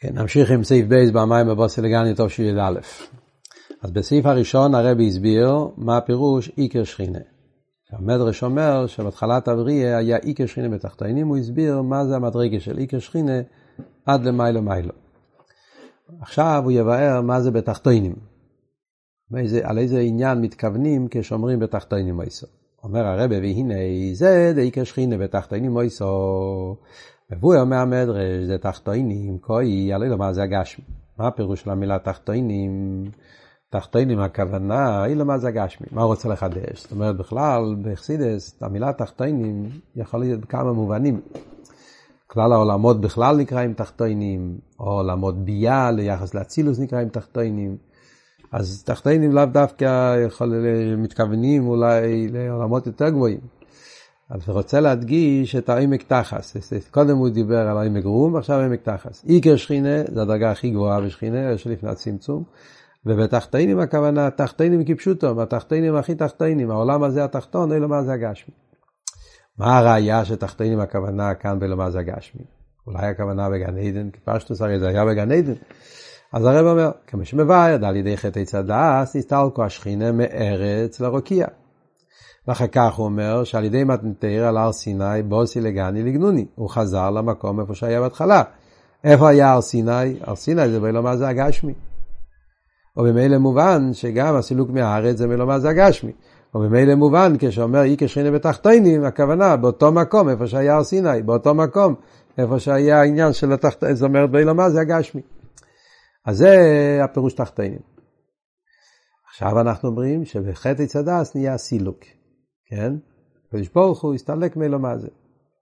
כן, נמשיך עם סעיף בייס במים בבוסי לגני טוב שי"א. אז בסעיף הראשון הרבי הסביר מה הפירוש איקר שכינה. המדרש אומר שבהתחלת הבריאה היה איקר שכינה בתחתינים, הוא הסביר מה זה המדרגה של איקר שכינה עד למיילו מיילו. עכשיו הוא יבאר מה זה בתחתינים. על איזה עניין מתכוונים כשאומרים בתחתינים מויסו. אומר הרבי והנה זה דאיקר שכינה בתחתינים מויסו. מבואר מהמדרש זה תחתינים, כוי, הלא לא מה זה הגשמי. מה הפירוש של המילה תחתינים? תחתינים הכוונה, היא מה זה הגשמי. מה הוא רוצה לחדש? זאת אומרת, בכלל, בחסידס, המילה תחתינים יכול להיות בכמה מובנים. כלל העולמות בכלל נקראים תחתינים, או עולמות ביה ליחס לאצילוס נקראים תחתינים. אז תחתינים לאו דווקא יכול, מתכוונים אולי לעולמות יותר גבוהים. אז רוצה להדגיש את העמק תחס. קודם הוא דיבר על העמק רום, עכשיו עמק תחס. איקר שכינה, זה הדרגה הכי גבוהה בשכינה, שלפני הצמצום. ובתחתינים הכוונה, תחתינים כפשוטו, התחתינים הכי תחתינים, העולם הזה התחתון, אלו מה זה הגשמי. מה הראייה שתחתינים הכוונה כאן בלמה זה הגשמי? אולי הכוונה בגן עדן, כי פשטוס הרי זה היה בגן עדן. אז הרב אומר, כמו שמבאר, על ידי חטא צדס, נסתלקו השכינה מארץ לרוקיע. ואחר כך הוא אומר שעל ידי מתנתר על הר סיני בוסי לגני לגנוני. הוא חזר למקום איפה שהיה בהתחלה. איפה היה הר סיני? הר סיני זה בלומר זה הגשמי. ובמילא מובן שגם הסילוק מהארץ זה בלומר זה הגשמי. ובמילא מובן כשאומר אי כשכינה בתחתינים, הכוונה באותו מקום איפה שהיה הר סיני, באותו מקום איפה שהיה העניין של התחתינים, זאת אומרת בלומר זה הגשמי. אז זה הפירוש תחתינים. עכשיו אנחנו אומרים שבחטא צדס נהיה סילוק. כן? הקדוש ברוך הוא הסתלק מאלו מה זה.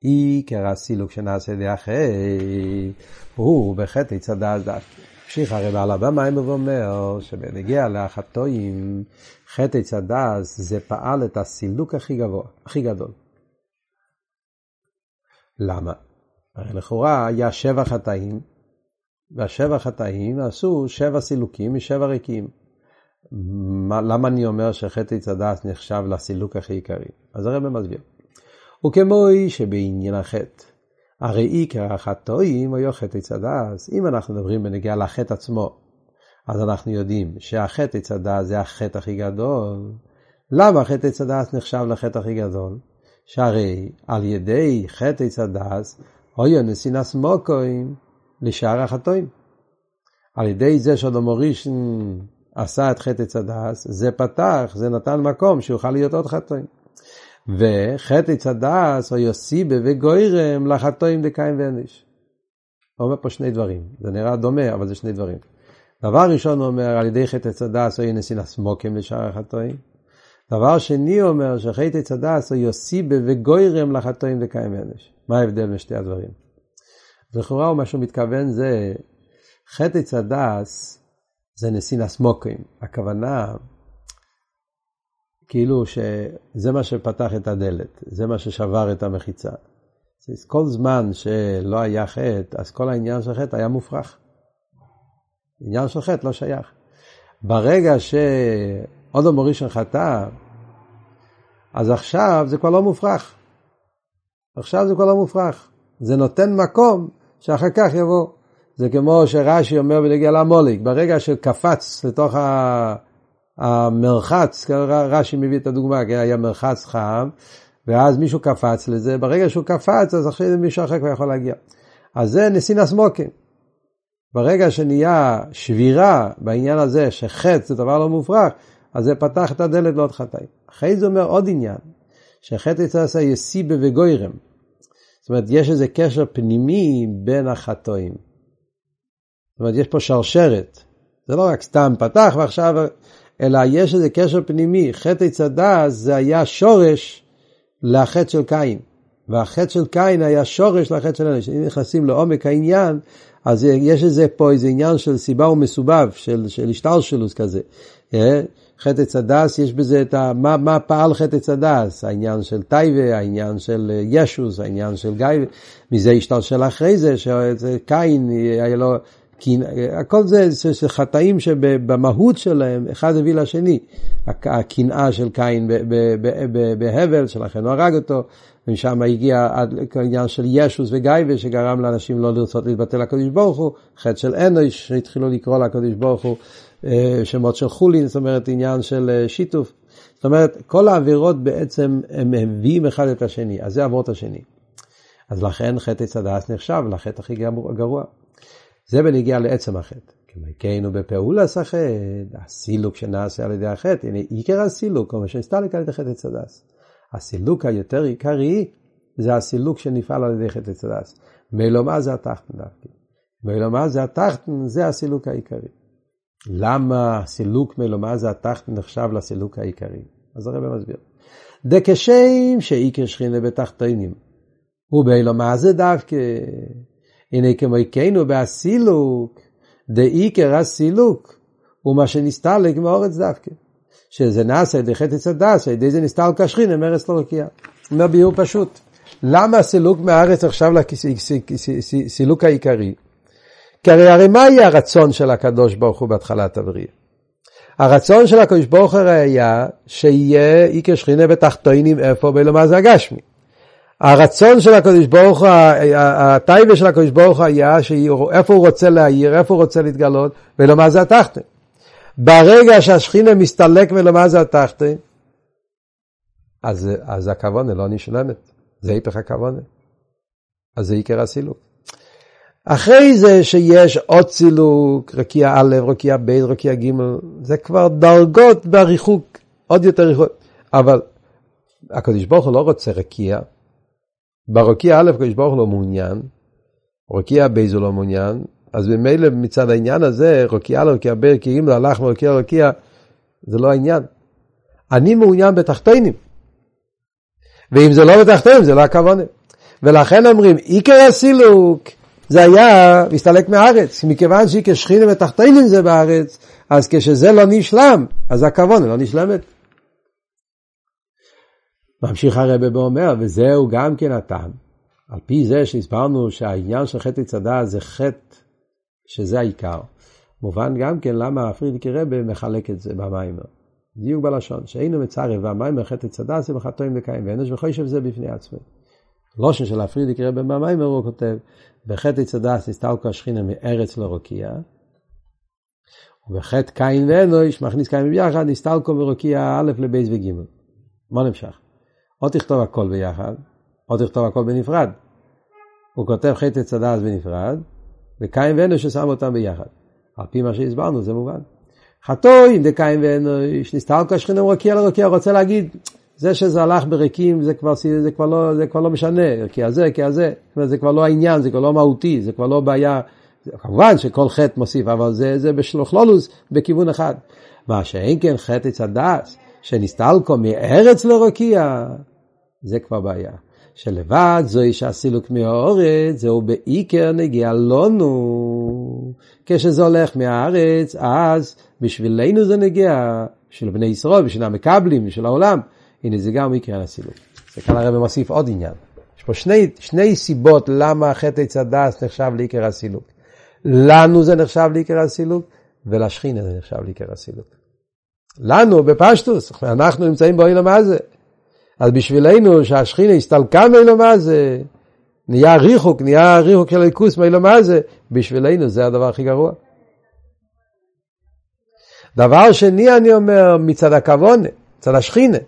עיקר הסילוק שנעשה די אחרי, הוא בחטא צדס דווקא. המשיך הרי בעל הבמה ואומר שבנגיע לאחתואים, חטא צדס זה פעל את הסילוק הכי גבוה, הכי גדול. למה? הרי לכאורה היה שבע חטאים, והשבע חטאים עשו שבע סילוקים משבע רקיעים. מה, למה אני אומר שחטא עץ הדעת נחשב לסילוק הכי עיקרי? אז הרב מסביר. וכמו שבעניין החטא, הרי עיקר החטאים הוא חטא עץ הדעת. אם אנחנו מדברים בנגיעה לחטא עצמו, אז אנחנו יודעים שהחטא עץ הדעת זה החטא הכי גדול. למה חטא עץ הדעת נחשב לחטא הכי גדול? שהרי על ידי חטא עץ הדעת, היה נתינת מקום לשאר החטאים. על ידי זה שאדם הראשון עשה את חטא עץ הדעת, זה פתח, זה נתן מקום שיוכל להיות עוד חטאים. וחטא עץ הדעת, הוא הסיבה וגורם לחטאים דקין ואנוש. הוא אומר פה שני דברים, זה נראה דומה, אבל זה שני דברים. דבר ראשון הוא אומר, על ידי חטא עץ הדעת, היה נתינת מקום לשאר החטאים. דבר שני אומר, שחטא עץ הדעת, הוא הסיבה וגורם לחטאים דקין ואנוש. מה ההבדל בין שתי הדברים? לכאורה מה שהוא מתכוון זה, חטא הדס, זה נסינס מוקים. הכוונה, כאילו שזה מה שפתח את הדלת, זה מה ששבר את המחיצה. כל זמן שלא היה חטא, אז כל העניין של חטא היה מופרך. עניין של חטא לא שייך. ברגע שעוד המורישן חטא, אז עכשיו זה כבר לא מופרך. עכשיו זה כבר לא מופרך. זה נותן מקום שאחר כך יבוא. זה כמו שרש"י אומר בנגיע למוליק, ברגע שקפץ לתוך המרחץ, רש"י מביא את הדוגמה, כן, היה מרחץ חם, ואז מישהו קפץ לזה, ברגע שהוא קפץ, אז עכשיו מישהו אחר כבר יכול להגיע. אז זה נסינס מוקים. ברגע שנהיה שבירה בעניין הזה, שחטא זה דבר לא מופרך, אז זה פתח את הדלת לעוד חטאים. אחרי זה אומר עוד עניין, שחטא יצא יסיבה וגוירם. זאת אומרת, יש איזה קשר פנימי בין החטאים. זאת אומרת, יש פה שרשרת. זה לא רק סתם פתח ועכשיו, אלא יש איזה קשר פנימי. חטא צדס זה היה שורש לחטא של קין. והחטא של קין היה שורש לחטא של אנש. אם נכנסים לעומק העניין, אז יש איזה פה איזה עניין של סיבה ומסובב, של, של השטלשלוס כזה. אה? חטא צדס, יש בזה את ה... מה, מה פעל חטא צדס? העניין של טייבה, העניין של ישוס, העניין של גיא, מזה השתלשל אחרי זה, שקין היה לו... הכל זה, זה חטאים שבמהות שלהם אחד הביא לשני. הקנאה של קין בהבל, שלכן הוא הרג אותו, ומשם הגיע עד לעניין של ישוס וגייבה, שגרם לאנשים לא לרצות להתבטל לקדוש ברוך הוא, חטא של אנוש, שהתחילו לקרוא לקדוש ברוך הוא אה, שמות של חולין, זאת אומרת עניין של אה, שיתוף. זאת אומרת, כל העבירות בעצם הם מביאים אחד את השני, אז זה העברות השני. אז לכן חטא הדס נחשב לחטא הכי גרוע. זה בנגיע לעצם החטא. כמקיינו בפעולס החטא, הסילוק שנעשה על ידי החטא, הנה עיקר הסילוק, כמו שנסתלק על ידי חטא עץ הדס. הסילוק היותר עיקרי זה הסילוק שנפעל על ידי חטא עץ הדס. מילא מה זה התחתן דווקא? מילא מה זה התחתן, זה הסילוק העיקרי. למה הסילוק מילא מה זה התחתן נחשב לסילוק העיקרי? אז הרב מסביר. דקשם שעיקר שכינה בתחתינים. ובאילו זה דווקא? הנה כמו עיקנו בהסילוק, דעיקר הסילוק, הוא מה שנסתלק מאורץ דווקא. שזה נעשה על ידי חטא צדס, ידי זה נסתל כשכין, עם ארץ לא רקיע. אומר ביור פשוט. למה הסילוק מהארץ עכשיו לסילוק העיקרי? כי הרי מה יהיה הרצון של הקדוש ברוך הוא בהתחלת הבריאה? הרצון של הקדוש ברוך הוא היה שיהיה איקר שכינה בתחתונים איפה בלומר זה הגשמי. הרצון של הקדוש ברוך הוא, הטייבה של הקדוש ברוך הוא היה איפה הוא רוצה להעיר, איפה הוא רוצה להתגלות, ולומר זה התחתן. ברגע שהשכינה מסתלק ולומר זה התחתן, אז, אז הכוונה לא נשלמת, זה היפך הכוונה. אז זה עיקר הסילוק. אחרי זה שיש עוד סילוק, רקיע א', רקיע ב', רקיע ג', זה כבר דרגות בריחוק, עוד יותר ריחוק. אבל הקדוש ברוך הוא לא רוצה רקיע. ברקיע א', הקדוש ברוך הוא לא מעוניין, רקיע ב' הוא לא מעוניין, אז ממילא מצד העניין הזה, רקיע א', רקיע ב', רקיע ג', הלך מרקיע רקיע, זה לא העניין. אני מעוניין בתחתינים. ואם זה לא בתחתינים, זה לא הכוונה. ולכן אומרים, עיקר הסילוק, זה היה מסתלק מהארץ, מכיוון שהיא כשכינה ותחתינים זה בארץ, אז כשזה לא נשלם, אז הכוונה לא נשלמת. ממשיך הרב ואומר, וזהו גם כן הטעם, על פי זה שהסברנו שהעניין של חטא צדה זה חטא, שזה העיקר. מובן גם כן למה הפרידיקי רבה מחלק את זה במיימר. דיוק בלשון, שאינו מצרף והמיימר חטא צדה זה בחטאים וקיים ואנוש וחושב זה בפני עצמי. לושן של הפרידיקי רבה במיימר הוא כותב, בחטא צדס נסתלקו השכינה מארץ לרוקיע, ובחטא קין ואנוש, מכניס קין ביחד, נסתלקו מרוקיע א' לבייס וג'. מה נמשך? או תכתוב הכל ביחד, או תכתוב הכל בנפרד. הוא כותב חטא צדס בנפרד, וקין ואנוש ששם אותם ביחד. על פי מה שהסברנו זה מובן. חטוי, אם זה קין ואנוש, נסתלקו השכינה מרוקיע לרוקיע, רוצה להגיד, זה שזה הלך בריקים זה כבר, זה כבר, לא, זה כבר לא משנה, כי הזה, כי הזה, זה כבר לא העניין, זה כבר לא מהותי, זה כבר לא בעיה, כמובן שכל חטא מוסיף, אבל זה, זה בשלוכלולוס בכיוון אחד. מה שאין כן חטא עץ שנסתלקו מארץ לרוקיע, זה כבר בעיה. שלבד זוהי שהסילוק מהאורץ, זהו בעיקר נגיע לנו. כשזה הולך מהארץ, אז בשבילנו זה נגיע, בשביל בני ישראל, בשביל המקבלים, בשביל העולם. הנה זה גם מקרה הסילוק. זה כאן הרב מוסיף עוד עניין. יש פה שני, שני סיבות למה חטא עץ הדס נחשב לעיקר הסילוק. לנו זה נחשב לעיקר הסילוק, ולשכינה זה נחשב לעיקר הסילוק. לנו בפשטוס, אנחנו נמצאים באוילום הזה. אז בשבילנו שהשכינה הסתלקה מאילום הזה, נהיה ריחוק, נהיה ריחוק של הליכוס מאילום הזה, בשבילנו זה הדבר הכי גרוע. דבר שני אני אומר מצד הכוונה, מצד השכינה.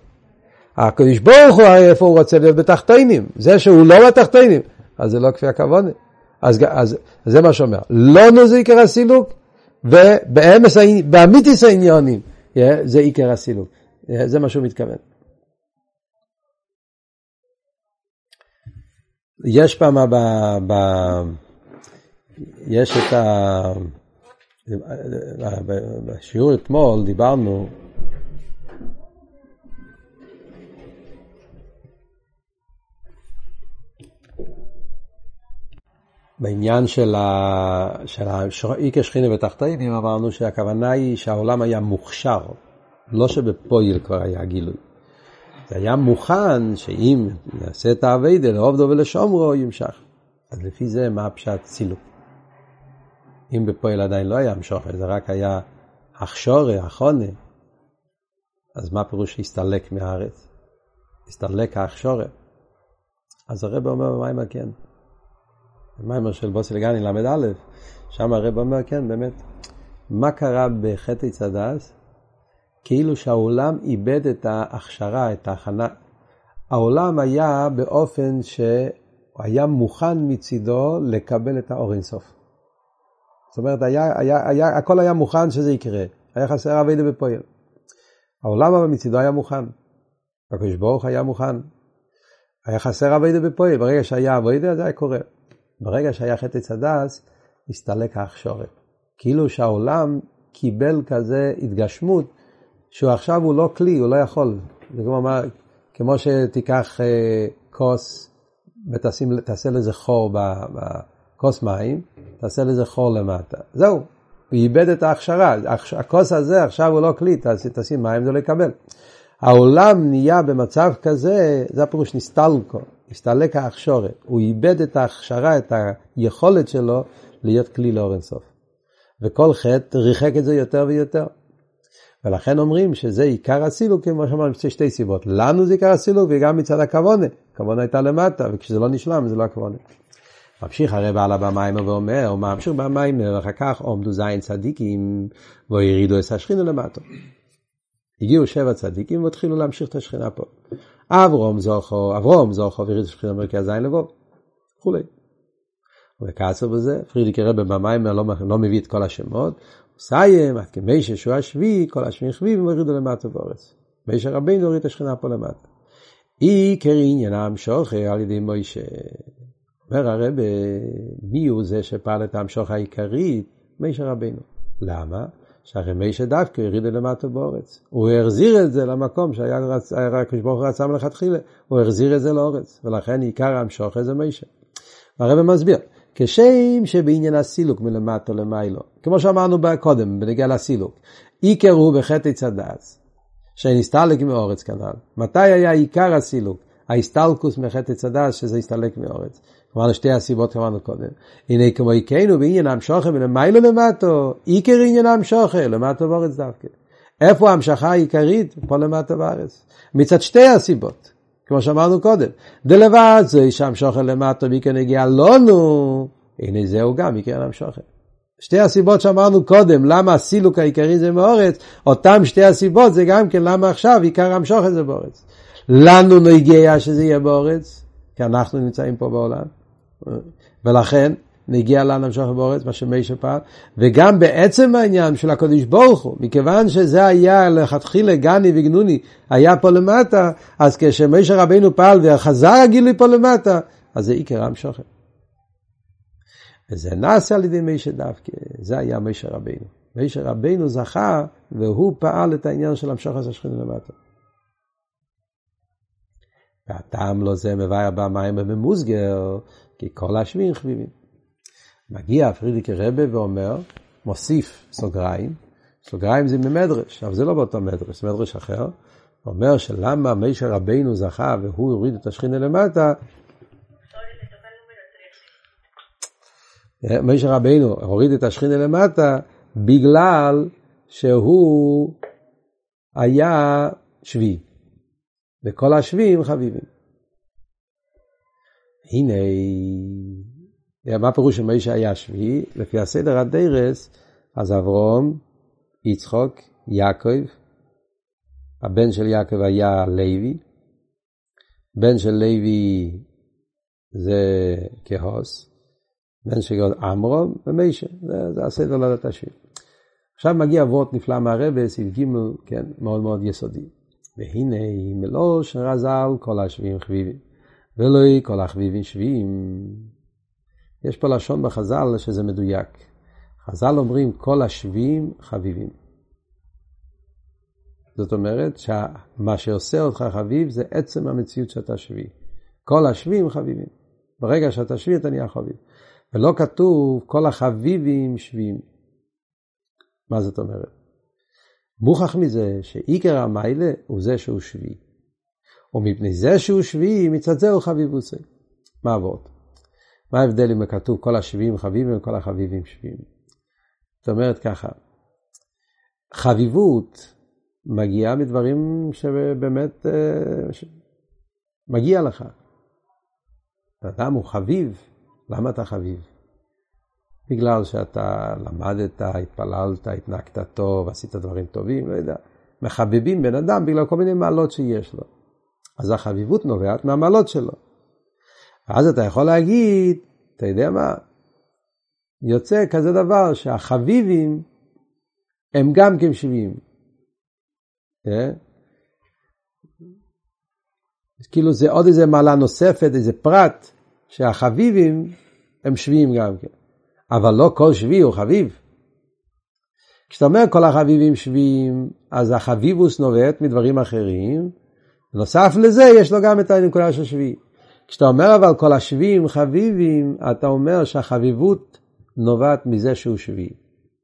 הקדוש ברוך הוא, איפה הוא רוצה להיות בתחתינים? זה שהוא לא בתחתינים, אז זה לא כפי הכוונה. אז, אז, אז זה מה שאומר. לא נו זה עיקר הסילוק, ובאמיתיס העניונים זה עיקר הסילוק. זה מה שהוא מתכוון. יש פעם, ב, ב, יש את ה... בשיעור אתמול דיברנו בעניין של, ה... של האיקר שכינה ותחתינים אמרנו שהכוונה היא שהעולם היה מוכשר, לא שבפויל כבר היה גילוי. זה היה מוכן שאם נעשה את האביידה לעובדו ולשומרו ימשך. אז לפי זה מה הפשט צילוק. אם בפועל עדיין לא היה משוחר, זה רק היה הכשורי, החונה, אז מה פירוש שהסתלק מהארץ? הסתלק ההכשורי. אז הרב אומר במיימר כן. במיימר של בוסי לגני ל"א, שם הרב אומר כן, באמת. מה קרה בחטא צדס? כאילו שהעולם איבד את ההכשרה, את ההכנה. העולם היה באופן שהוא היה מוכן מצידו לקבל את האור אינסוף. זאת אומרת, היה, היה, היה, הכל היה מוכן שזה יקרה. היה חסר אביידה בפועל. העולם אבל מצידו היה מוכן. הקדוש ברוך היה מוכן. היה חסר אביידה בפועל. ברגע שהיה אביידה זה היה קורה. ברגע שהיה חטא צדס, הסתלק ההכשורת. כאילו שהעולם קיבל כזה התגשמות, שהוא עכשיו הוא לא כלי, הוא לא יכול. זה כמו, מה, כמו שתיקח אה, כוס ותעשה לזה חור בכוס מים, תעשה לזה חור למטה. זהו, הוא איבד את ההכשרה. הכוס הזה עכשיו הוא לא כלי, תשים מים זה לא יקבל. העולם נהיה במצב כזה, זה הפירוש נסתלקו, הסתלק ההכשורת. הוא איבד את ההכשרה, את היכולת שלו להיות כלי לאור אינסוף. וכל חטא ריחק את זה יותר ויותר. ולכן אומרים שזה עיקר הסילוק, כמו שאמרנו, שתי סיבות. לנו זה עיקר הסילוק וגם מצד הכוונה. הכוונה הייתה למטה, וכשזה לא נשלם זה לא הכוונה. ממשיך הרב על הבמיימר ואומר, הוא ממשיך במיימר, ואחר כך עומדו זין צדיקים, והורידו את השכינה למטה. הגיעו שבע צדיקים והתחילו להמשיך את השכינה פה. אברום זוכו, אברום זוכו, והוריד את השכינה מרכז זין לבוא, וכולי. וכעסו בזה, פרידיק רבי במיימר לא, לא מביא את כל השמות, סיים, עד כמי ששוע השביעי, כל השביעי חביבים והורידו למטה בארץ. מישר רבינו הוריד את השכינה פה למטה. עיקר עניינם שוכר על ידי מוישה. אומר הרב, מי הוא זה שפעל את המשוך העיקרית? מישר רבינו. למה? שהרי מישר דווקא הוריד למטה באורץ. הוא החזיר את זה למקום שהיה הקדוש ברוך הוא רצה מלכתחילה. הוא החזיר את זה לאורץ, ולכן עיקר המשוך זה מישר. הרב מסביר, כשם שבעניין הסילוק מלמטה למיילו, כמו שאמרנו קודם, בנגיע לסילוק, עיקר הוא בחטא צדס, שנסתלק מאורץ כנ"ל. מתי היה עיקר הסילוק? ההסתלקוס מחטא צדס, שזה הסתלק מאורץ. אמרנו שתי הסיבות אמרנו קודם. הנה כמו עיקנו בעניין המשוכר מלמיילו למטו, עיקר עניין המשוכר, למטו בארץ דווקא. איפה ההמשכה העיקרית? פה למטה בארץ. מצד שתי הסיבות. כמו שאמרנו קודם. דלבד זה שם שוכר למטה מכן הגיע לנו, הנה זהו גם מכן המשוכר. שתי הסיבות שאמרנו קודם, למה הסילוק העיקרי זה מאורץ, אותם שתי הסיבות זה גם כן למה עכשיו עיקר המשוכר זה באורץ. לנו הגיע שזה יהיה באורץ, כי אנחנו נמצאים פה בעולם, ולכן נגיע לנו המשוכר באורץ, מה שמיישה פעל, וגם בעצם העניין של הקדוש ברוך הוא, מכיוון שזה היה לכתחילה גני וגנוני, היה פה למטה, אז כשמיישה רבינו פעל וחזר הגילוי פה למטה, אז זה עיקר המשוכר. וזה נעשה על ידי מישה דווקא, זה היה מישה רבינו. מישה רבינו זכה, והוא פעל את העניין של המשוך הזה שכינה למטה. והטעם לו זה מבאר במים בממוסגר, כי כל השביעים חביבים. מגיע פרידיקי רבה ואומר, מוסיף סוגריים, סוגריים זה ממדרש, אבל זה לא באותו מדרש, זה מדרש אחר. אומר שלמה מישה רבינו זכה והוא הוריד את השכינה למטה, משה רבינו הוריד את השכינה למטה בגלל שהוא היה שבי. וכל השביעים חביבים. הנה, מה פירוש שמשה היה שבי? לפי הסדר הדרס, אז אברום, יצחוק, יעקב, הבן של יעקב היה לוי, בן של לוי זה כהוס, בן שגוד עמרום ומיישה, זה, זה הסדר לעלות השביעי. עכשיו מגיע וורט נפלא מהרבה, סעיף ג', כן, מאוד מאוד יסודי. והנה מלוא שרזל כל השביעים חביבים, ולא כל החביבים שביעים. יש פה לשון בחז"ל שזה מדויק. חז"ל אומרים כל השביעים חביבים. זאת אומרת שמה שעושה אותך חביב זה עצם המציאות שאתה שביעי. כל השביעים חביבים. ברגע שאתה שביעי אתה נהיה חביב. ולא כתוב כל החביבים שביעים. מה זאת אומרת? מוכח מזה שעיקר המיילה הוא זה שהוא שביעי. ומפני זה שהוא שביעי, מצד זה הוא חביבוסי. מה עבוד? מה ההבדל אם כתוב כל השביעים חביבים וכל החביבים שביעים? זאת אומרת ככה, חביבות מגיעה מדברים שבאמת אה, מגיע לך. אדם הוא חביב, למה אתה חביב? בגלל שאתה למדת, התפללת, התנהגת טוב, עשית דברים טובים, לא יודע. מחבבים בן אדם בגלל כל מיני מעלות שיש לו. אז החביבות נובעת מהמעלות שלו. ואז אתה יכול להגיד, אתה יודע מה, יוצא כזה דבר שהחביבים הם גם כן שווים. כן? כאילו זה עוד איזה מעלה נוספת, איזה פרט, שהחביבים הם שווים גם כן. אבל לא כל שבי הוא חביב. כשאתה אומר כל החביבים שווים, אז החביבוס נובעת מדברים אחרים, נוסף לזה יש לו גם את הנקודה של שבי. כשאתה אומר אבל כל השביעים חביבים, אתה אומר שהחביבות נובעת מזה שהוא שבי.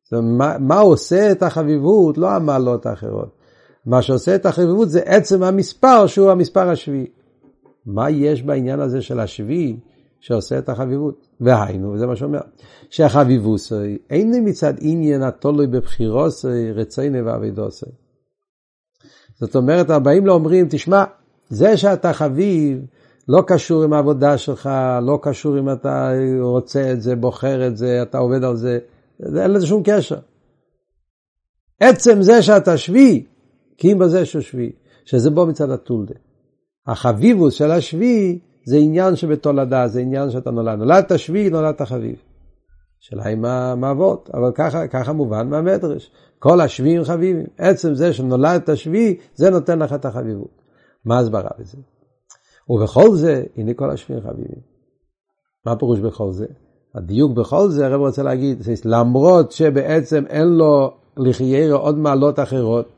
זאת אומרת, מה, מה עושה את החביבות? לא המעלות האחרות. מה שעושה את החביבות זה עצם המספר שהוא המספר השביעי. מה יש בעניין הזה של השביעי שעושה את החביבות? והיינו, זה מה שאומר, שהחביבוסי אין מצד עניין התולוי בבחירוסי רציני ואבידוסי. זאת אומרת, הבאים לא אומרים, תשמע, זה שאתה חביב לא קשור עם העבודה שלך, לא קשור אם אתה רוצה את זה, בוחר את זה, אתה עובד על זה, אין לזה שום קשר. עצם זה שאתה שבי, כי אם בזה שהוא שבי, שזה בו מצד הטולדה. החביבוס של השבי זה עניין שבתולדה, זה עניין שאתה נולד. נולדת שבי, נולדת חביב. שאלה היא מה, מה אבות, אבל ככה, ככה מובן מהמדרש. כל השביעים חביבים. עצם זה שנולדת שבי, זה נותן לך את החביבות. מה הסברה בזה? ובכל זה, הנה כל השביעים חביבים. מה פירוש בכל זה? הדיוק בכל זה, הרב רוצה להגיד, למרות שבעצם אין לו לחיירו עוד מעלות אחרות,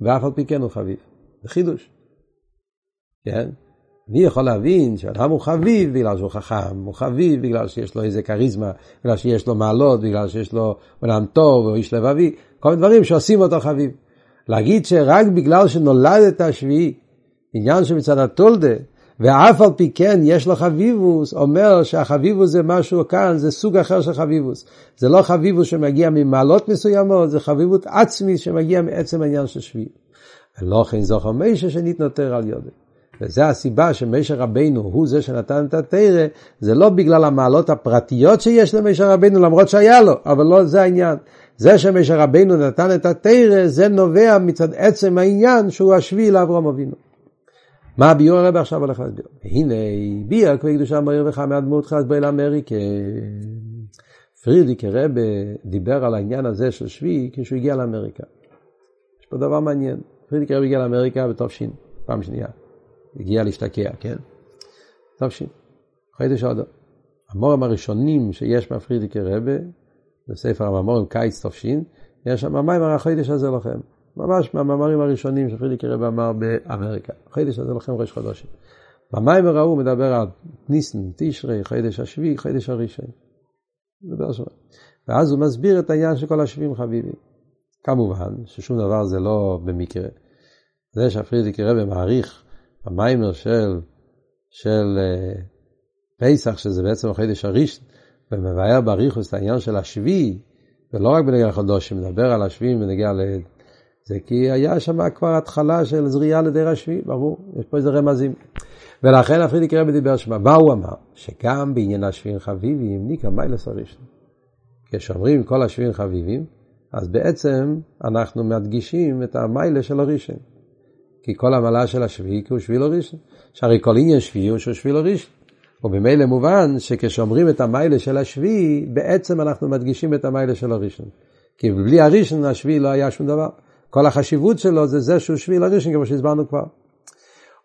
ואף על פי כן הוא חביב. זה חידוש. כן? אני יכול להבין שאדם הוא חביב בגלל שהוא חכם, הוא חביב בגלל שיש לו איזה כריזמה, בגלל שיש לו מעלות, בגלל שיש לו עולם טוב או איש לבבי, כל מיני דברים שעושים אותו חביב. להגיד שרק בגלל שנולדת השביעי, עניין שמצד התולדה, ואף על פי כן יש לו חביבוס, אומר שהחביבוס זה משהו כאן, זה סוג אחר של חביבוס. זה לא חביבוס שמגיע ממעלות מסוימות, זה חביבות עצמי שמגיע מעצם העניין של שביעי. ולא כן זוכר מישה שנתנותר על יודי. וזו הסיבה שמשה רבנו הוא זה שנתן את התרא, זה לא בגלל המעלות הפרטיות שיש למשה רבנו, למרות שהיה לו, אבל לא זה העניין. זה שמשה רבנו נתן את התרא, זה נובע מצד עצם העניין שהוא השביעי לאברהם אבינו. מה הביור הרב עכשיו הולך להסביר? הנה, ביאר כבר קדושה מהיר וחמד מאוד חסברי לאמריקה. פרידיק הרב דיבר על העניין הזה של שביעי כשהוא הגיע לאמריקה. יש פה דבר מעניין. פרידיק הרב הגיע לאמריקה בתופשין, פעם שנייה. הגיע להשתקע, כן? שין, חידש עוד. המורים הראשונים שיש מהפרידיקי רבה, בספר הממורים קיץ תופשין, יש שם המים החידש הזה לכם. ממש מהמאמרים הראשונים שפרידיקי רבה אמר באמריקה. חידש הזה לכם ראש חדושים. במים הראו מדבר על ניסן, תשרי, חידש השביעי, חידש הראשון. ואז הוא מסביר את העניין של כל השביעים חביבים. כמובן ששום דבר זה לא במקרה. זה שהפרידיקי רבה מעריך המיימר של, של uh, פסח, שזה בעצם החידש הראשון, ומבאר בריחוס את העניין של השביעי, ולא רק בנגיע לחדוש, מדבר על השביעי בנגיע. זה כי היה שם כבר התחלה של זריעה לדרך השביעי, ברור, יש פה איזה רמזים. ולכן הפרידיק רבי דיבר שמה, מה הוא אמר? שגם בעניין השביעים חביבים, ניקה מיילס הראשון. כשאומרים כל השביעים חביבים, אז בעצם אנחנו מדגישים את המיילה של הראשון. כי כל המעלה של השביעי הוא שביל הראשון. שהרי כל עניין שביעי הוא שביל הראשון. ובמילא מובן שכשאומרים את המיילה של השביעי, בעצם אנחנו מדגישים את המיילה של הראשון. כי בלי הראשון השביעי לא היה שום דבר. כל החשיבות שלו זה זה שהוא שביל הראשון, כמו שהסברנו כבר.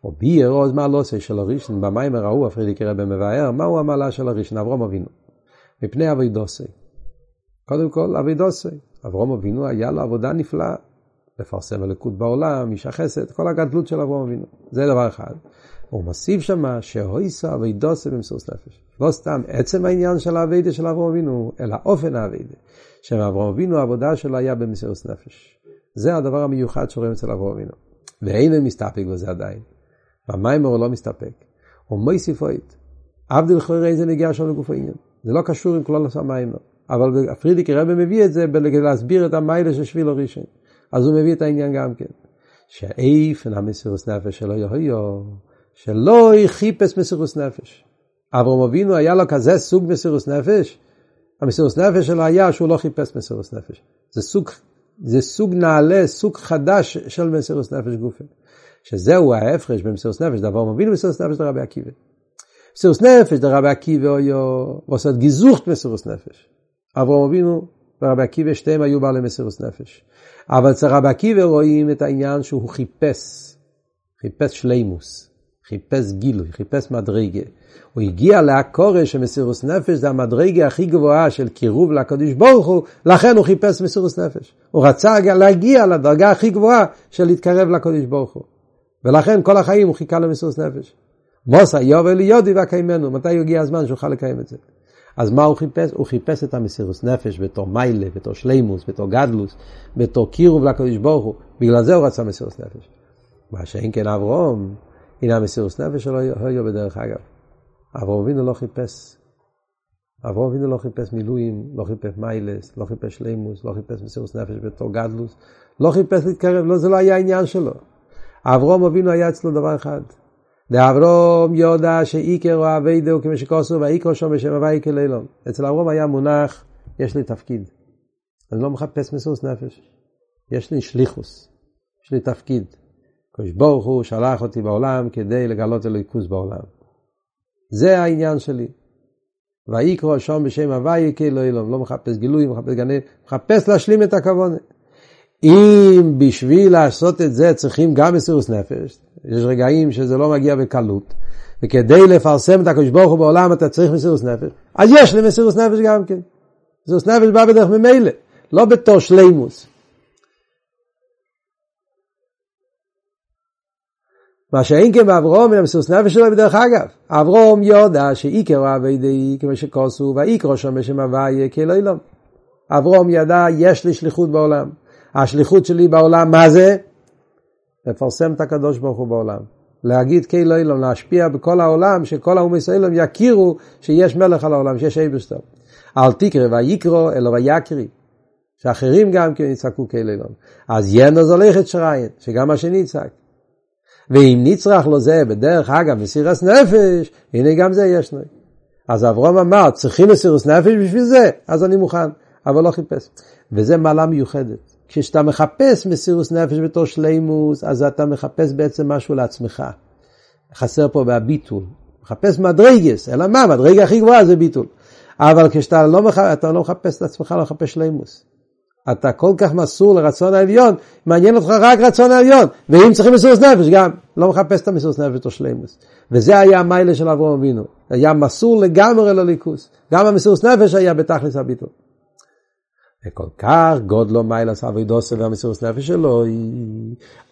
או ביאר עוז מה לא עושה של הראשון, במים הראו הפרידיק רבי מבאר, מהו המעלה של הראשון, אברום אבינו. מפני אבידוסי. קודם כל אבידוסי. אברום אבינו היה לו עבודה נפלאה. לפרסם הלקות בעולם, איש החסד, כל הגדלות של אברהם אבינו. זה דבר אחד. הוא מוסיף שמה שהויסה אבידוסה במסוס נפש. לא סתם עצם העניין של האביידה של אברהם אבינו, אלא אופן האביידה. שאברהם אבינו העבודה שלו היה במסירות נפש. זה הדבר המיוחד שרואים אצל אברהם אבינו. ואין מסתפק בזה עדיין. הוא לא מסתפק. הוא מויסיף אוהד. עבדל חורי זה נגיע שם לגוף העניין. זה לא קשור עם כלל המיימר. אבל פרידיקי רבי מביא את זה להסביר את המיילה של שביל הראשון. אז הוא מביא את העניין גם כן. שהאיפן המסירות נפש שלו יהיו, שלא חיפש מסירוס נפש. אברהם אבינו היה לו כזה סוג מסירוס נפש, המסירוס נפש שלו היה שהוא לא חיפש מסירוס נפש. זה סוג, זה סוג נעלה, סוג חדש של מסירוס נפש גופן. שזהו ההפרש במסירוס נפש, דבר מוביל מסירוס נפש לרבי עקיבא. מסירוס נפש דרבי עקיבא אויו, ועושה גיזוכט מסירוס נפש. אברהם אבינו ורבי עקיבא שתיהם היו בעלי מסירוס נפש. אבל אצל רבי עקיבא רואים את העניין שהוא חיפש, חיפש שלימוס, חיפש גילוי, חיפש מדרגה. הוא הגיע לעקורש שמסירוס נפש זה המדרגה הכי גבוהה של קירוב לקדוש ברוך הוא, לכן הוא חיפש מסירוס נפש. הוא רצה להגיע לדרגה הכי גבוהה של להתקרב לקדוש ברוך הוא. ולכן כל החיים הוא חיכה למסירוס נפש. מוסא יובל יודי וקיימנו, מתי יגיע הזמן שהוא יוכל לקיים את זה? אז מה הוא חיפש? הוא חיפש את המסירוס נפש בתור מיילה, בתור שלימוס, בתור גדלוס, בתור קירוב לקדוש ברוך הוא. בגלל זה הוא רצה מסירוס נפש. מה שאין כן אברום, הנה המסירוס נפש שלו היו בדרך אגב. אברום אבינו לא חיפש. אברום אבינו לא חיפש מילואים, לא חיפש מיילס, לא חיפש שלימוס, לא חיפש מסירוס נפש בתור גדלוס, לא חיפש להתקרב, לא, זה לא היה העניין שלו. אברום אבינו היה אצלו דבר אחד. דאברום יודע שעיקר או אביידו כמו שכוסו ויקרו שם בשם הווי כלילום. אצל אברום היה מונח, יש לי תפקיד. אני לא מחפש מסירוס נפש. יש לי שליחוס, יש לי תפקיד. קדוש ברוך הוא שלח אותי בעולם כדי לגלות אלוהיקוס בעולם. זה העניין שלי. ויקרו שם בשם הווי כלילום. לא מחפש גילוי, מחפש גני, מחפש להשלים את הכוונה. אם בשביל לעשות את זה צריכים גם מסירוס נפש, יש רגעים שזה לא מגיע בקלות, וכדי לפרסם את הקדוש ברוך הוא בעולם אתה צריך מסירוס נפש, אז יש לי מסירוס נפש גם כן. מסירוס נפש בא בדרך ממילא, לא בתור שלימוס. מה שאין כן באברום מן המסירוס נפש שלו בדרך אגב. אברום יודע שעיקר אבי די כמו שכוסו ויקרו שם בשם הוויה כאלוהים. לא אברום ידע יש לי שליחות בעולם. השליחות שלי בעולם, מה זה? לפרסם את הקדוש ברוך הוא בעולם. להגיד כאילו אילום, להשפיע בכל העולם, שכל האום ישראל יכירו שיש מלך על העולם, שיש אייבסטר. אל תקרא ויקרו, אלא ויקרי. שאחרים גם כן יצעקו כאילו אילום. אז ינוס הולך את שריין, שגם השני יצעק. ואם נצרך לו זה בדרך אגב מסירס נפש, הנה גם זה יש לנו. אז אברום אמר, צריכים מסירס נפש בשביל זה, אז אני מוכן, אבל לא חיפש. וזה מעלה מיוחדת. כשאתה מחפש מסירוס נפש בתור שלימוס, אז אתה מחפש בעצם משהו לעצמך. חסר פה בהביטול. מחפש מדרגס, אלא מה? מדרגה הכי גבוהה זה ביטול. אבל כשאתה לא, מח... אתה לא מחפש את עצמך, לא מחפש שלימוס. אתה כל כך מסור לרצון העליון, מעניין אותך רק רצון העליון. ואם צריכים מסירוס נפש, גם לא מחפש את המסירוס נפש בתור שלימוס. וזה היה המיילה של אברהם אבינו. היה מסור לגמרי לליכוס. גם המסירוס נפש היה בתכלס הביטול. וכל כך גודלו מיילס אבידוסו והמסירוס נפש שלו,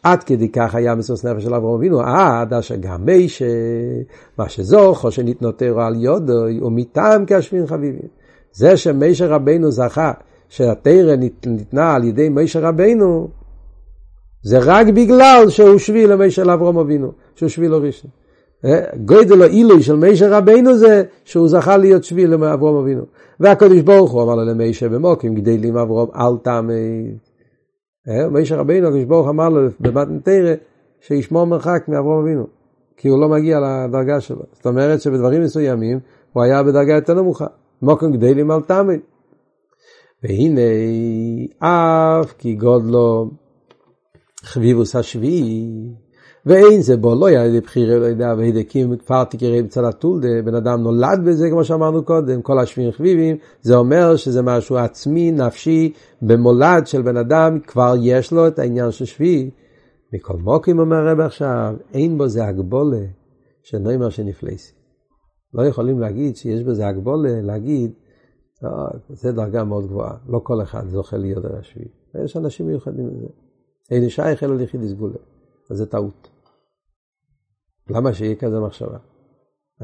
עד כדי כך היה מסירוס נפש של אברהם אבינו, עד אשר גם מישה, מה שזוכו שנתנותרו על יודוי, ומטעם כשמין חביבים. זה שמישה רבנו זכה, שהתרא ניתנה על ידי מישה רבנו, זה רק בגלל שהוא שביל למישה לאברהם אבינו, שהוא שביל לו ראשון. גודל העילוי של מישה רבינו זה שהוא זכה להיות שביל לאברום אבינו. והקדוש ברוך הוא אמר לו למישה במוקים גדלים אברום אל תעמד. מישה רבינו, הקדוש ברוך אמר לו במתן תרא שישמור מרחק מאברום אבינו. כי הוא לא מגיע לדרגה שלו. זאת אומרת שבדברים מסוימים הוא היה בדרגה יותר נמוכה. מוקים גדלים אל תעמד. והנה אף כי גודלו חביבוס השביעי ואין זה בו, לא היה ידי בחירה, לא יודע, והדקים כפר תקראי בצד הטולדה, בן אדם נולד בזה, כמו שאמרנו קודם, כל השביעים חביבים, זה אומר שזה משהו עצמי, נפשי, במולד של בן אדם, כבר יש לו את העניין של שביעי. מכל מוקים אומר הרב עכשיו, אין בו זה הגבולה של נאמר שנפלסי. לא יכולים להגיד שיש בזה הגבולה, להגיד, זה דרגה מאוד גבוהה, לא כל אחד זוכה להיות השביעי. יש אנשים מיוחדים לזה. אין שייך אלא ליחיד סגולה. אז זה טעות. למה שיהיה כזה מחשבה?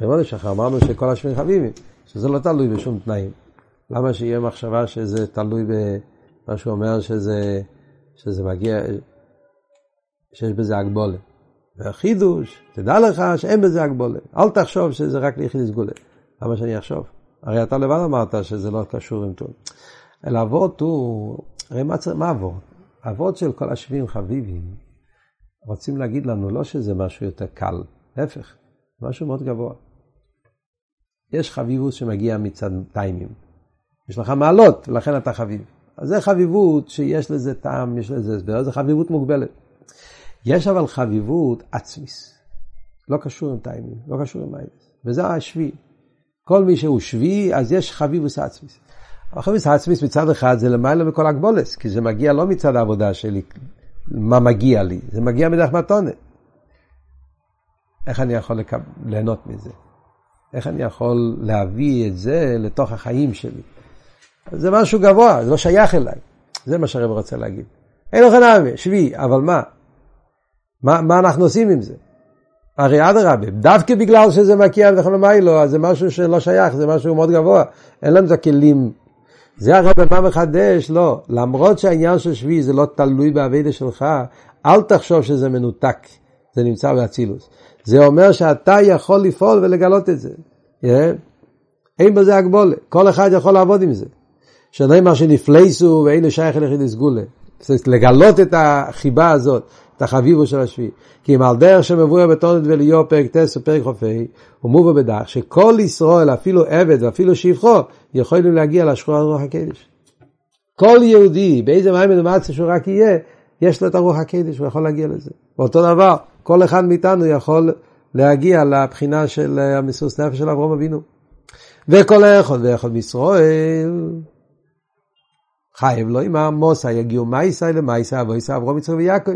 אמרנו שאנחנו אמרנו שכל השמין חביבים, שזה לא תלוי בשום תנאים. למה שיהיה מחשבה שזה תלוי במה שהוא אומר שזה, שזה מגיע, שיש בזה הגבולת. והחידוש, תדע לך שאין בזה הגבולת. אל תחשוב שזה רק ליחיד סגולה. למה שאני אחשוב? הרי אתה לבד אמרת שזה לא קשור עם טוב. אלא אבות הוא, הרי מה, מה אבות? אבות של כל השביעים חביבים רוצים להגיד לנו לא שזה משהו יותר קל, להפך, משהו מאוד גבוה. יש חביבות שמגיע מצד טיימים. יש לך מעלות, ולכן אתה חביב. אז זה חביבות שיש לזה טעם, יש לזה הסבר, זה חביבות מוגבלת. יש אבל חביבות עצמיס. לא קשור עם טיימים, לא קשור עם מיילס. וזה השביעי. כל מי שהוא שביעי, אז יש חביבוס עצמיס. החביבוס העצמיס מצד אחד זה למעלה מכל הגבולס, כי זה מגיע לא מצד העבודה שלי, מה מגיע לי, זה מגיע מדרך מתונת. איך אני יכול לקב... ליהנות מזה? איך אני יכול להביא את זה לתוך החיים שלי? זה משהו גבוה, זה לא שייך אליי. זה מה שהרב רוצה להגיד. אין לך נאמר, שבי, אבל מה? מה? מה אנחנו עושים עם זה? הרי אדרבה, דווקא בגלל שזה מקיע ודכל מיילו, אז זה משהו שלא שייך, זה משהו מאוד גבוה. אין לנו את הכלים. זה הרב מה מחדש, לא. למרות שהעניין של שבי זה לא תלוי באבידה שלך, אל תחשוב שזה מנותק, זה נמצא באצילוס. זה אומר שאתה יכול לפעול ולגלות את זה. Yeah. אין בזה הגבולה, כל אחד יכול לעבוד עם זה. שנאמר שנפלייסו ואין שייך אליך לסגולה. לגלות את החיבה הזאת, את החביבו של השביעי. כי אם על דרך שמבואר בתונת וליאור פרק טס ופרק חופי, הוא מובא בדרך שכל ישראל, אפילו עבד ואפילו שבחו, יכולים להגיע לשכונה רוח הקדש. כל יהודי, באיזה מים מנומצה שהוא רק יהיה, יש לו את הרוח הקדש, הוא יכול להגיע לזה. ואותו דבר, כל אחד מאיתנו יכול להגיע לבחינה של המסוס נפש של אברום אבינו. וכל האחד ואחד מישראל, חייב לו עם המוסה, יגיעו מייסה למייסה, אבויסה, אברום, יצחק ויעקב.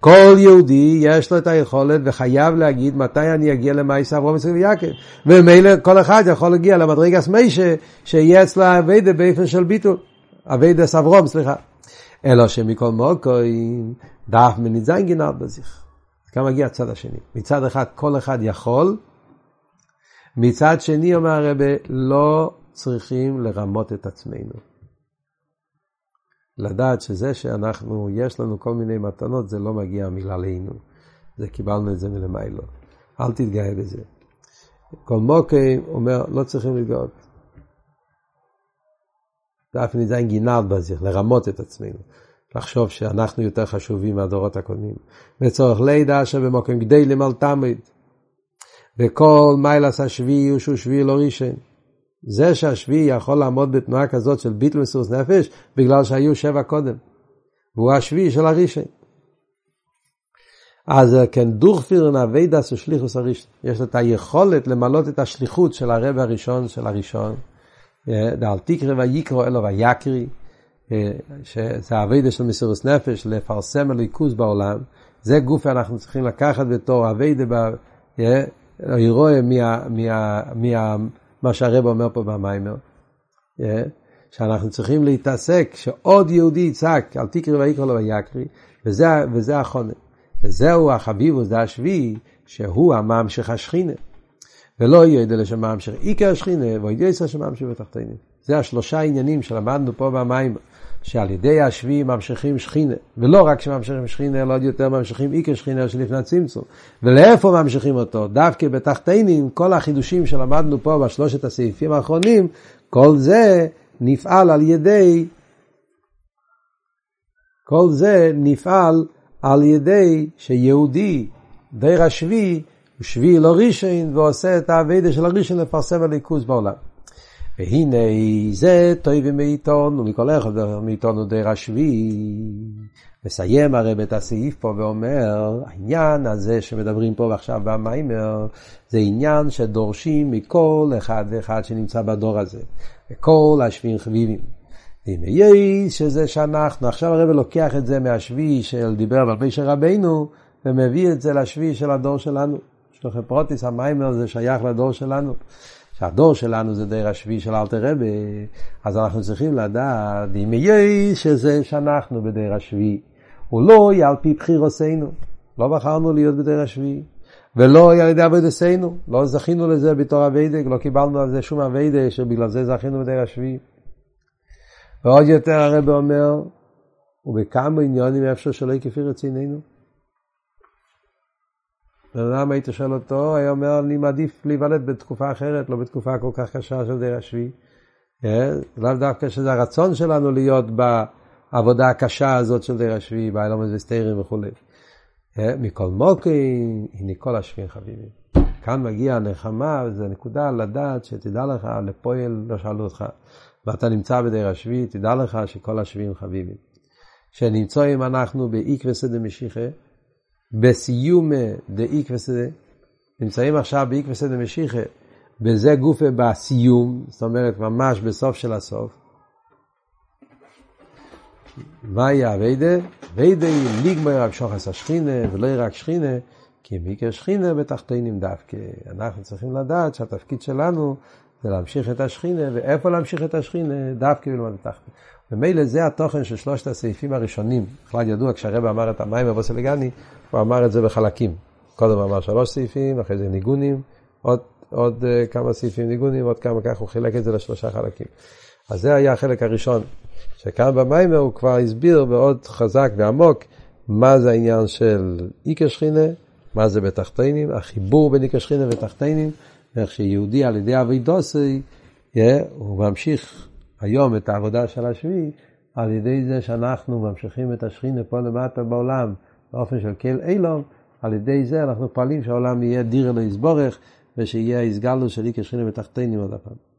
כל יהודי יש לו את היכולת וחייב להגיד מתי אני אגיע למייסה, אברום, יצחק ויעקב. ומילא כל אחד יכול להגיע למדרגס מיישה, שיהיה אצלה אביידה באופן של ביטול. אביידה סברום, סליחה. אלא שמכל מוקוים, דף מניזיין גינת בזיך. כאן מגיע הצד השני. מצד אחד כל אחד יכול, מצד שני אומר הרבה, לא צריכים לרמות את עצמנו. לדעת שזה שאנחנו, יש לנו כל מיני מתנות, זה לא מגיע מגללנו. זה קיבלנו את זה מלמיילו. אל תתגאה בזה. כל מוקי אומר, לא צריכים להתגאות. אף נזיין גינת בזיך, לרמות את עצמנו. לחשוב שאנחנו יותר חשובים מהדורות הקודמים. לצורך לידה שבמוקם גדי למל תמיד. וכל מיילס השביעי הוא שהוא שביעי לא ראשון. זה שהשביעי יכול לעמוד בתנועה כזאת של ביטל מסוס נפש, בגלל שהיו שבע קודם. והוא השביעי של הראשון. אז כן דוכפירן אביידס ושליחוס הראשון. יש לו את היכולת למלות את השליחות של הרב הראשון של הראשון. דאל תקרא ויקרא אלו ויקרי. שזה אביידה של מסירוס נפש, לפרסם הליכוז בעולם. זה גוף אנחנו צריכים לקחת בתור אביידה, אני רואה מה שהרב אומר פה במיימר. שאנחנו צריכים להתעסק, שעוד יהודי יצעק, אל תקרא ויקרא לו ויקרי, וזה, וזה החונן. וזהו החביב, זה השביעי, שהוא הממשך השכינה. ולא ידע לשם המשך עיקר השכינה, וידע ישראל שממשך בתחתינו. זה השלושה עניינים שלמדנו פה במים, שעל ידי השביעי ממשיכים שכינה, ולא רק שממשיכים שכינה, אלא עוד יותר ממשיכים עיקר שכינה שלפני הצמצום. ולאיפה ממשיכים אותו? דווקא בתחתינים, כל החידושים שלמדנו פה בשלושת הסעיפים האחרונים, כל זה נפעל על ידי, כל זה נפעל על ידי שיהודי, דיר השביעי, הוא שביעי לא ראשון, ועושה את האביידה של הראשון לפרסם הליכוז בעולם. והנה זה טויבים מעיתון, ומכל אחד מעיתון הוא די רשבי. מסיים הרב את הסעיף פה ואומר, העניין הזה שמדברים פה עכשיו במיימר, זה עניין שדורשים מכל אחד ואחד שנמצא בדור הזה, וכל השביעים חביבים. הנה יש שזה שאנחנו, עכשיו הרב לוקח את זה מהשביעי של דיבר על פי רבינו, ומביא את זה לשביעי של הדור שלנו. לכם פרוטיס, המיימר זה שייך לדור שלנו. שהדור שלנו זה דרך השביעי של אלתר רבי, אז אנחנו צריכים לדעת אם יהיה שזה שאנחנו בדרך השביעי. הוא לא יהיה על פי בחירותינו, לא בחרנו להיות בדרך השביעי. ולא על ידי עבודתנו, לא זכינו לזה בתור אביידק, לא קיבלנו על זה שום אביידק, שבגלל זה זכינו בדרך השביעי. ועוד יותר הרב אומר, ובכמה עניונים אפשר שלא יכפי רציננו. אדם היית שואל אותו, היה אומר, אני מעדיף להיוולד בתקופה אחרת, לא בתקופה כל כך קשה של דרך השביעי. אה? לאו דווקא שזה הרצון שלנו להיות בעבודה הקשה הזאת של דרך השביעי, באילומס וסטיירים וכולי. אה? מכל מוקרים, הנה כל השביעים חביבים. כאן מגיע הנחמה, וזו נקודה לדעת שתדע לך, לפועל לא שאלו אותך. ואתה נמצא בדיר השביעי, תדע לך שכל השביעים חביבים. שנמצאים אנחנו באיקרסא דמשיחא, בסיומה דאיקרסא, נמצאים עכשיו באיקרסא דמשיחא, בזה גופה בסיום, זאת אומרת ממש בסוף של הסוף. מה יהיה אביידה? אביידה היא ליגמר רק שוחס השכינה ולא רק שכינה, כי מיקר שכינה בתחתינים דווקא. אנחנו צריכים לדעת שהתפקיד שלנו זה להמשיך את השכינה, ואיפה להמשיך את השכינה? דווקא בלמד התחתית. ומילא זה התוכן של שלושת הסעיפים הראשונים. בכלל ידוע, כשהרבא אמר את המים אבוס אלגני, הוא אמר את זה בחלקים. קודם אמר שלוש סעיפים, אחרי זה ניגונים, עוד, עוד uh, כמה סעיפים ניגונים, עוד כמה כך, הוא חילק את זה לשלושה חלקים. אז זה היה החלק הראשון, שכאן במיימר הוא כבר הסביר מאוד חזק ועמוק מה זה העניין של איקר שכינה, מה זה בתחתינים, החיבור בין איקר שכינה ותחתינים, איך שיהודי על ידי אבידוסי, הוא ממשיך היום את העבודה של השביעי, על ידי זה שאנחנו ממשיכים את השכינה פה למטה בעולם, באופן של כל אילום, על ידי זה אנחנו פועלים שהעולם יהיה דיר אלוהי יסבורך, ושיהיה הסגלו של איקר שכינה בתחתינים עוד הפעם.